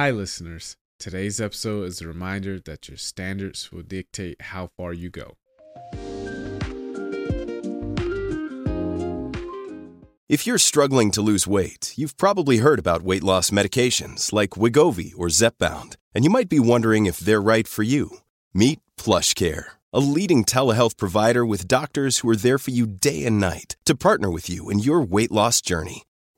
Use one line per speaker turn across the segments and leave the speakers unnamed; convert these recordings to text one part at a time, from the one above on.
Hi, listeners. Today's episode is a reminder that your standards will dictate how far you go.
If you're struggling to lose weight, you've probably heard about weight loss medications like Wegovy or Zepbound, and you might be wondering if they're right for you. Meet PlushCare, a leading telehealth provider with doctors who are there for you day and night to partner with you in your weight loss journey.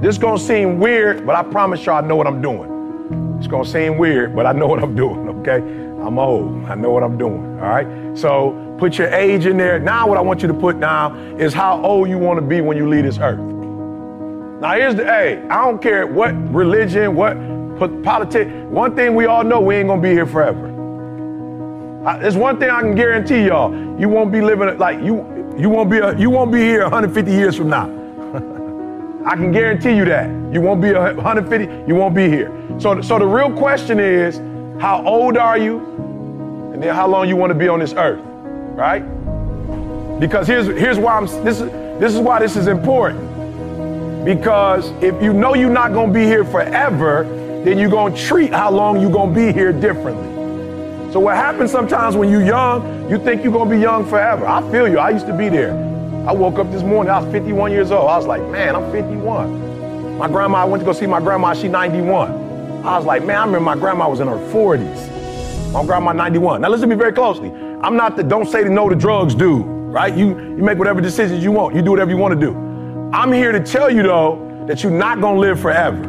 This gonna seem weird, but I promise y'all I know what I'm doing. It's gonna seem weird, but I know what I'm doing, okay? I'm old. I know what I'm doing, all right? So put your age in there. Now what I want you to put now is how old you want to be when you leave this earth. Now here's the hey, I don't care what religion, what politics. One thing we all know, we ain't gonna be here forever. I, there's one thing I can guarantee y'all: you won't be living like you. You won't be a, you won't be here 150 years from now. I can guarantee you that. You won't be 150, you won't be here. So, so the real question is, how old are you? And then how long you want to be on this earth, right? Because here's, here's why I'm, this is, this is why this is important. Because if you know you're not going to be here forever, then you're going to treat how long you're going to be here differently. So what happens sometimes when you're young, you think you're going to be young forever. I feel you. I used to be there. I woke up this morning, I was 51 years old. I was like, man, I'm 51. My grandma, I went to go see my grandma, she 91. I was like, man, I remember my grandma was in her 40s. My grandma 91. Now listen to me very closely. I'm not the don't say the no to drugs dude, right? You you make whatever decisions you want. You do whatever you want to do. I'm here to tell you though that you're not gonna live forever.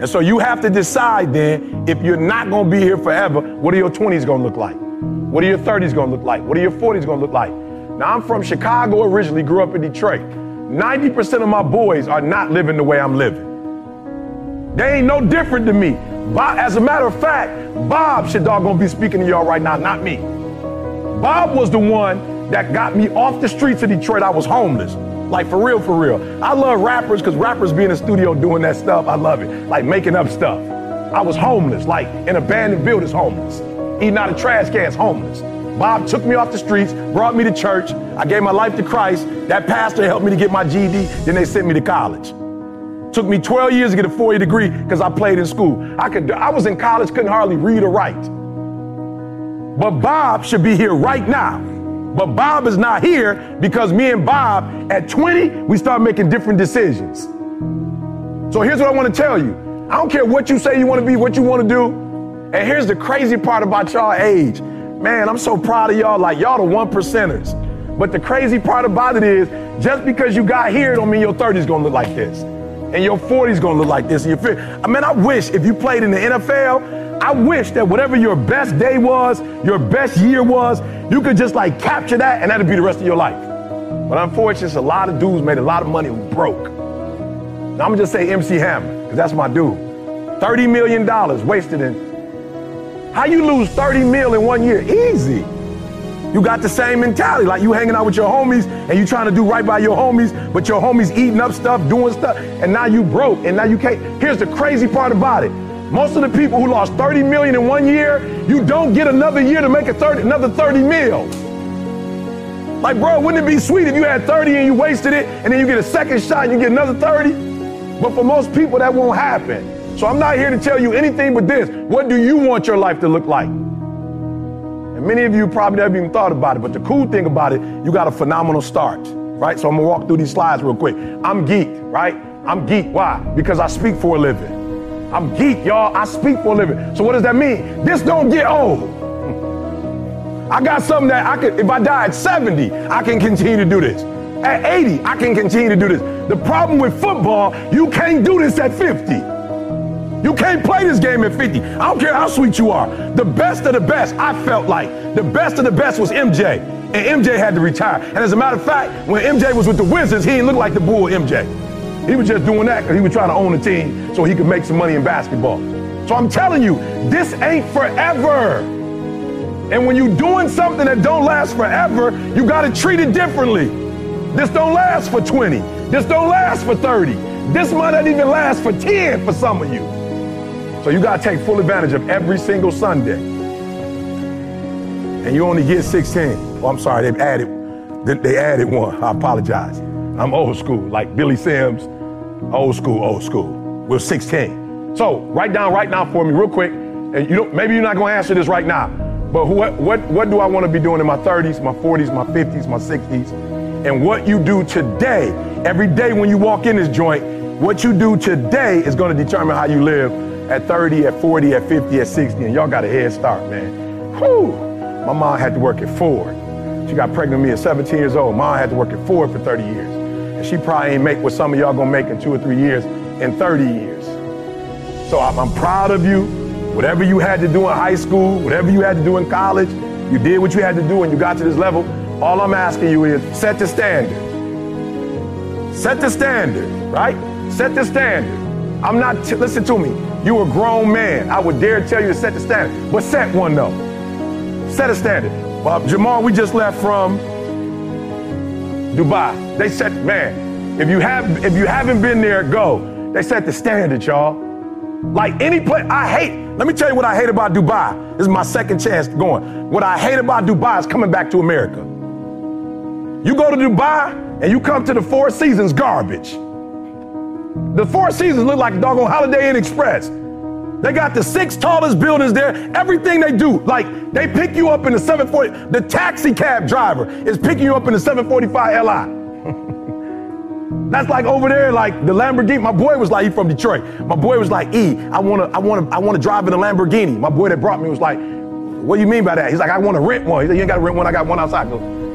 And so you have to decide then if you're not gonna be here forever, what are your 20s gonna look like? What are your 30s gonna look like? What are your 40s gonna look like? Now, I'm from Chicago originally, grew up in Detroit. 90% of my boys are not living the way I'm living. They ain't no different than me. Bob, as a matter of fact, Bob should doggone be speaking to y'all right now, not me. Bob was the one that got me off the streets of Detroit. I was homeless. Like for real, for real. I love rappers because rappers be in the studio doing that stuff. I love it. Like making up stuff. I was homeless, like in abandoned buildings, homeless. Eating out of trash cans, homeless. Bob took me off the streets, brought me to church. I gave my life to Christ. That pastor helped me to get my GED. Then they sent me to college. Took me 12 years to get a four-year degree because I played in school. I could. I was in college, couldn't hardly read or write. But Bob should be here right now. But Bob is not here because me and Bob at 20, we start making different decisions. So here's what I want to tell you. I don't care what you say you want to be, what you want to do. And here's the crazy part about y'all age. Man, I'm so proud of y'all. Like, y'all the one percenters. But the crazy part about it is, just because you got here don't mean your 30's gonna look like this. And your 40's gonna look like this. And your 50. I mean, I wish if you played in the NFL, I wish that whatever your best day was, your best year was, you could just like capture that and that'd be the rest of your life. But unfortunately, a lot of dudes made a lot of money who broke. Now I'm gonna just say MC Hammer, because that's my dude. $30 million wasted in how you lose 30 mil in one year? Easy. You got the same mentality, like you hanging out with your homies and you trying to do right by your homies, but your homies eating up stuff, doing stuff, and now you broke and now you can't. Here's the crazy part about it. Most of the people who lost 30 million in one year, you don't get another year to make a 30, another 30 mil. Like, bro, wouldn't it be sweet if you had 30 and you wasted it, and then you get a second shot and you get another 30? But for most people, that won't happen. So I'm not here to tell you anything but this. What do you want your life to look like? And many of you probably never even thought about it, but the cool thing about it, you got a phenomenal start, right? So I'm gonna walk through these slides real quick. I'm geek, right? I'm geek. Why? Because I speak for a living. I'm geek, y'all. I speak for a living. So what does that mean? This don't get old. I got something that I could, if I die at 70, I can continue to do this. At 80, I can continue to do this. The problem with football, you can't do this at 50. You can't play this game at 50. I don't care how sweet you are. The best of the best, I felt like, the best of the best was MJ. And MJ had to retire. And as a matter of fact, when MJ was with the Wizards, he didn't look like the bull MJ. He was just doing that because he was trying to own a team so he could make some money in basketball. So I'm telling you, this ain't forever. And when you're doing something that don't last forever, you got to treat it differently. This don't last for 20. This don't last for 30. This might not even last for 10 for some of you. So you got to take full advantage of every single Sunday. And you only get 16. Oh, I'm sorry, they added, they added one. I apologize. I'm old school, like Billy Sims, old school, old school. We're 16. So write down right now for me real quick. And you don't, maybe you're not going to answer this right now. But what, what, what do I want to be doing in my 30s, my 40s, my 50s, my 60s? And what you do today, every day when you walk in this joint, what you do today is going to determine how you live at 30, at 40, at 50, at 60. And y'all got a head start, man. Whew. My mom had to work at Ford. She got pregnant with me at 17 years old. Mom had to work at Ford for 30 years. And she probably ain't make what some of y'all gonna make in two or three years in 30 years. So I'm, I'm proud of you. Whatever you had to do in high school, whatever you had to do in college, you did what you had to do and you got to this level. All I'm asking you is set the standard. Set the standard, right? Set the standard. I'm not, t- listen to me. You a grown man. I would dare tell you to set the standard. But set one though. Set a standard. Well, Jamal, we just left from Dubai. They said, man, if you have if you haven't been there, go. They set the standard, y'all. Like any place, I hate. Let me tell you what I hate about Dubai. This is my second chance going. What I hate about Dubai is coming back to America. You go to Dubai and you come to the Four Seasons garbage. The Four Seasons look like doggone Holiday Inn Express. They got the six tallest buildings there. Everything they do, like they pick you up in the 740. The taxi cab driver is picking you up in the 745 Li. That's like over there, like the Lamborghini. My boy was like, he from Detroit. My boy was like, E, I wanna, I wanna, I wanna drive in a Lamborghini. My boy that brought me was like, what do you mean by that? He's like, I wanna rent one. He said, you ain't gotta rent one, I got one outside.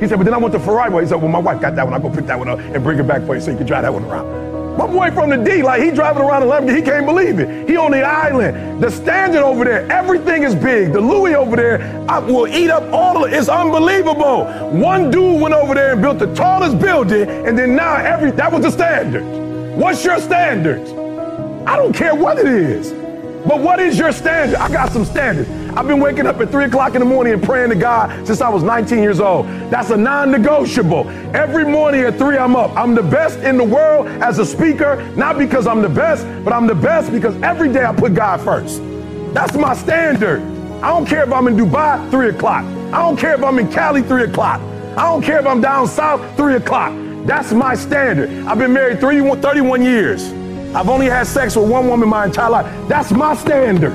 He said, but then I want the Ferrari one. He said, well, my wife got that one. I'll go pick that one up and bring it back for you so you can drive that one around. My boy from the D, like he driving around in Lamborghini, he can't believe it. He on the island. The standard over there, everything is big. The Louis over there I will eat up all of it. It's unbelievable. One dude went over there and built the tallest building, and then now every that was the standard. What's your standard? I don't care what it is. But what is your standard? I got some standards. I've been waking up at 3 o'clock in the morning and praying to God since I was 19 years old. That's a non negotiable. Every morning at 3, I'm up. I'm the best in the world as a speaker, not because I'm the best, but I'm the best because every day I put God first. That's my standard. I don't care if I'm in Dubai, 3 o'clock. I don't care if I'm in Cali, 3 o'clock. I don't care if I'm down south, 3 o'clock. That's my standard. I've been married 31, 31 years. I've only had sex with one woman my entire life. That's my standard.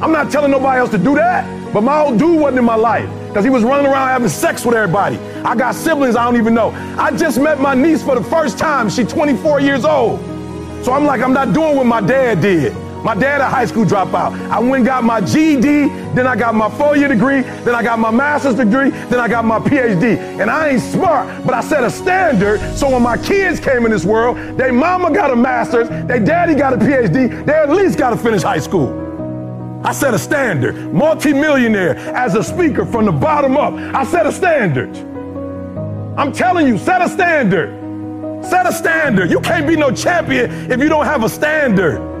I'm not telling nobody else to do that, but my old dude wasn't in my life because he was running around having sex with everybody. I got siblings I don't even know. I just met my niece for the first time. She's 24 years old. So I'm like, I'm not doing what my dad did. My dad a high school dropout. I went got my GED, then I got my four-year degree, then I got my master's degree, then I got my PhD. And I ain't smart, but I set a standard so when my kids came in this world, they mama got a master's, they daddy got a PhD, they at least got to finish high school. I set a standard. Multi-millionaire as a speaker from the bottom up. I set a standard. I'm telling you, set a standard. Set a standard. You can't be no champion if you don't have a standard.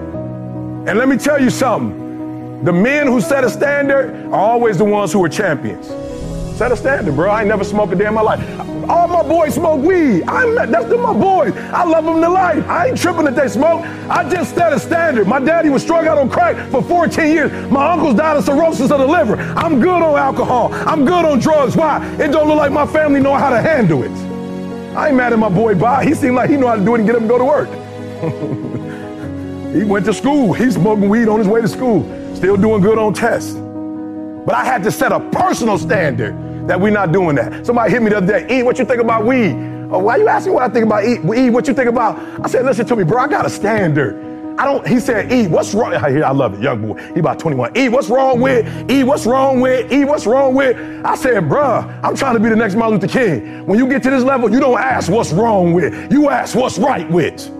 And let me tell you something. The men who set a standard are always the ones who are champions. Set a standard, bro. I ain't never smoked a day in my life. All my boys smoke weed. I'm not, that's my boys. I love them to life. I ain't tripping that they smoke. I just set a standard. My daddy was strung out on crack for 14 years. My uncles died of cirrhosis of the liver. I'm good on alcohol. I'm good on drugs. Why? It don't look like my family know how to handle it. I ain't mad at my boy Bob. He seemed like he know how to do it and get him to go to work. He went to school. He's smoking weed on his way to school, still doing good on tests. But I had to set a personal standard that we're not doing that. Somebody hit me the other day, E, what you think about weed? Oh, why you asking what I think about E? E, what you think about? I said, listen to me, bro, I got a standard. I don't, he said, E, what's wrong? I, I love it, young boy. He about 21. E, what's wrong with? E, what's wrong with? E, what's wrong with? I said, bruh, I'm trying to be the next Martin Luther King. When you get to this level, you don't ask what's wrong with. You ask what's right with.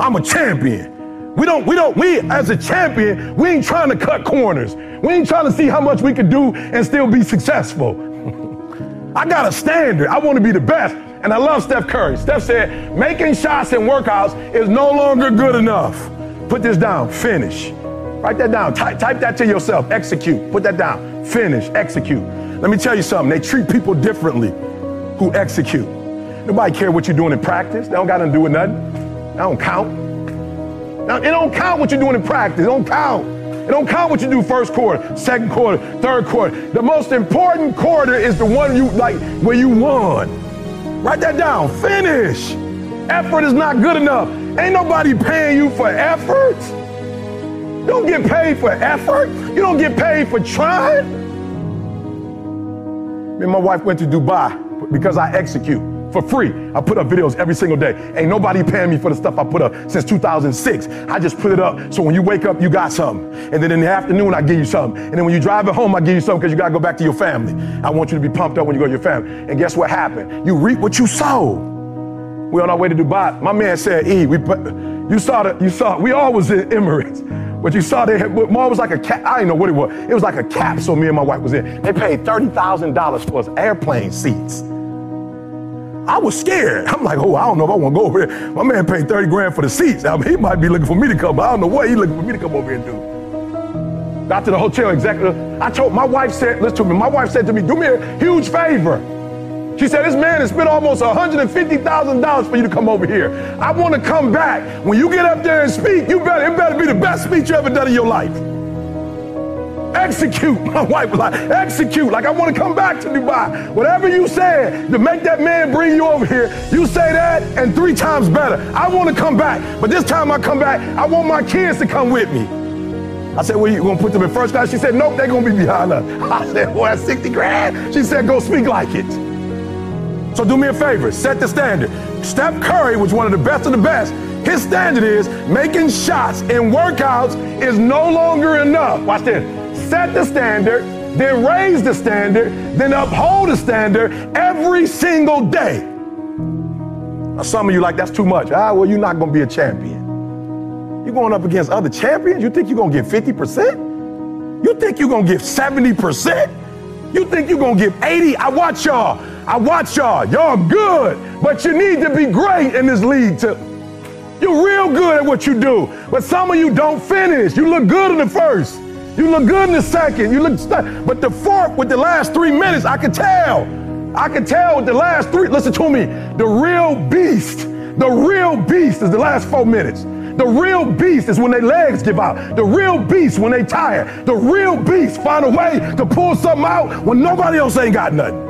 I'm a champion. We don't, we don't, we as a champion, we ain't trying to cut corners. We ain't trying to see how much we can do and still be successful. I got a standard. I want to be the best. And I love Steph Curry. Steph said, making shots in workouts is no longer good enough. Put this down. Finish. Write that down. Type, type that to yourself. Execute. Put that down. finish, execute. Let me tell you something. They treat people differently who execute. Nobody care what you're doing in practice. They don't got to do with nothing. That don't count. Now, it don't count what you're doing in practice. It don't count. It don't count what you do first quarter, second quarter, third quarter. The most important quarter is the one you like where you won. Write that down. Finish. Effort is not good enough. Ain't nobody paying you for effort. You don't get paid for effort. You don't get paid for trying. Me and my wife went to Dubai because I execute for free. I put up videos every single day. Ain't nobody paying me for the stuff I put up since 2006. I just put it up so when you wake up, you got something. And then in the afternoon, I give you something. And then when you drive it home, I give you something because you got to go back to your family. I want you to be pumped up when you go to your family. And guess what happened? You reap what you sow. We on our way to Dubai. My man said, E, we put, you saw the, you saw, we all was in Emirates. But you saw they had, more was like a cap, I didn't know what it was. It was like a capsule me and my wife was in. They paid $30,000 for us airplane seats. I was scared. I'm like, oh, I don't know if I want to go over there. My man paid 30 grand for the seats. I mean, he might be looking for me to come, I don't know what he's looking for me to come over here and do. Got to the hotel executive. I told my wife said, listen to me. My wife said to me, do me a huge favor. She said, this man has spent almost $150,000 for you to come over here. I want to come back. When you get up there and speak, you better, it better be the best speech you ever done in your life. Execute. My wife was like, execute. Like I want to come back to Dubai. Whatever you said to make that man bring you over here, you say that and three times better. I want to come back. But this time I come back, I want my kids to come with me. I said, well, you to put them in first class? She said, nope, they're to be behind us. I said, well, that's 60 grand. She said, go speak like it. So do me a favor, set the standard. Steph Curry was one of the best of the best. His standard is making shots in workouts is no longer enough. Watch this set the standard, then raise the standard, then uphold the standard every single day. Now, some of you like that's too much. Ah, well, you're not going to be a champion. You're going up against other champions. You think you're going to get 50%? You think you're going to get 70%? You think you're going to give 80? I watch y'all. I watch y'all. Y'all good, but you need to be great in this league too. You're real good at what you do, but some of you don't finish. You look good in the first. You look good in the second. You look, st- but the fourth with the last three minutes, I could tell. I could tell with the last three. Listen to me. The real beast, the real beast is the last four minutes. The real beast is when their legs give out. The real beast when they tired. The real beast find a way to pull something out when nobody else ain't got nothing.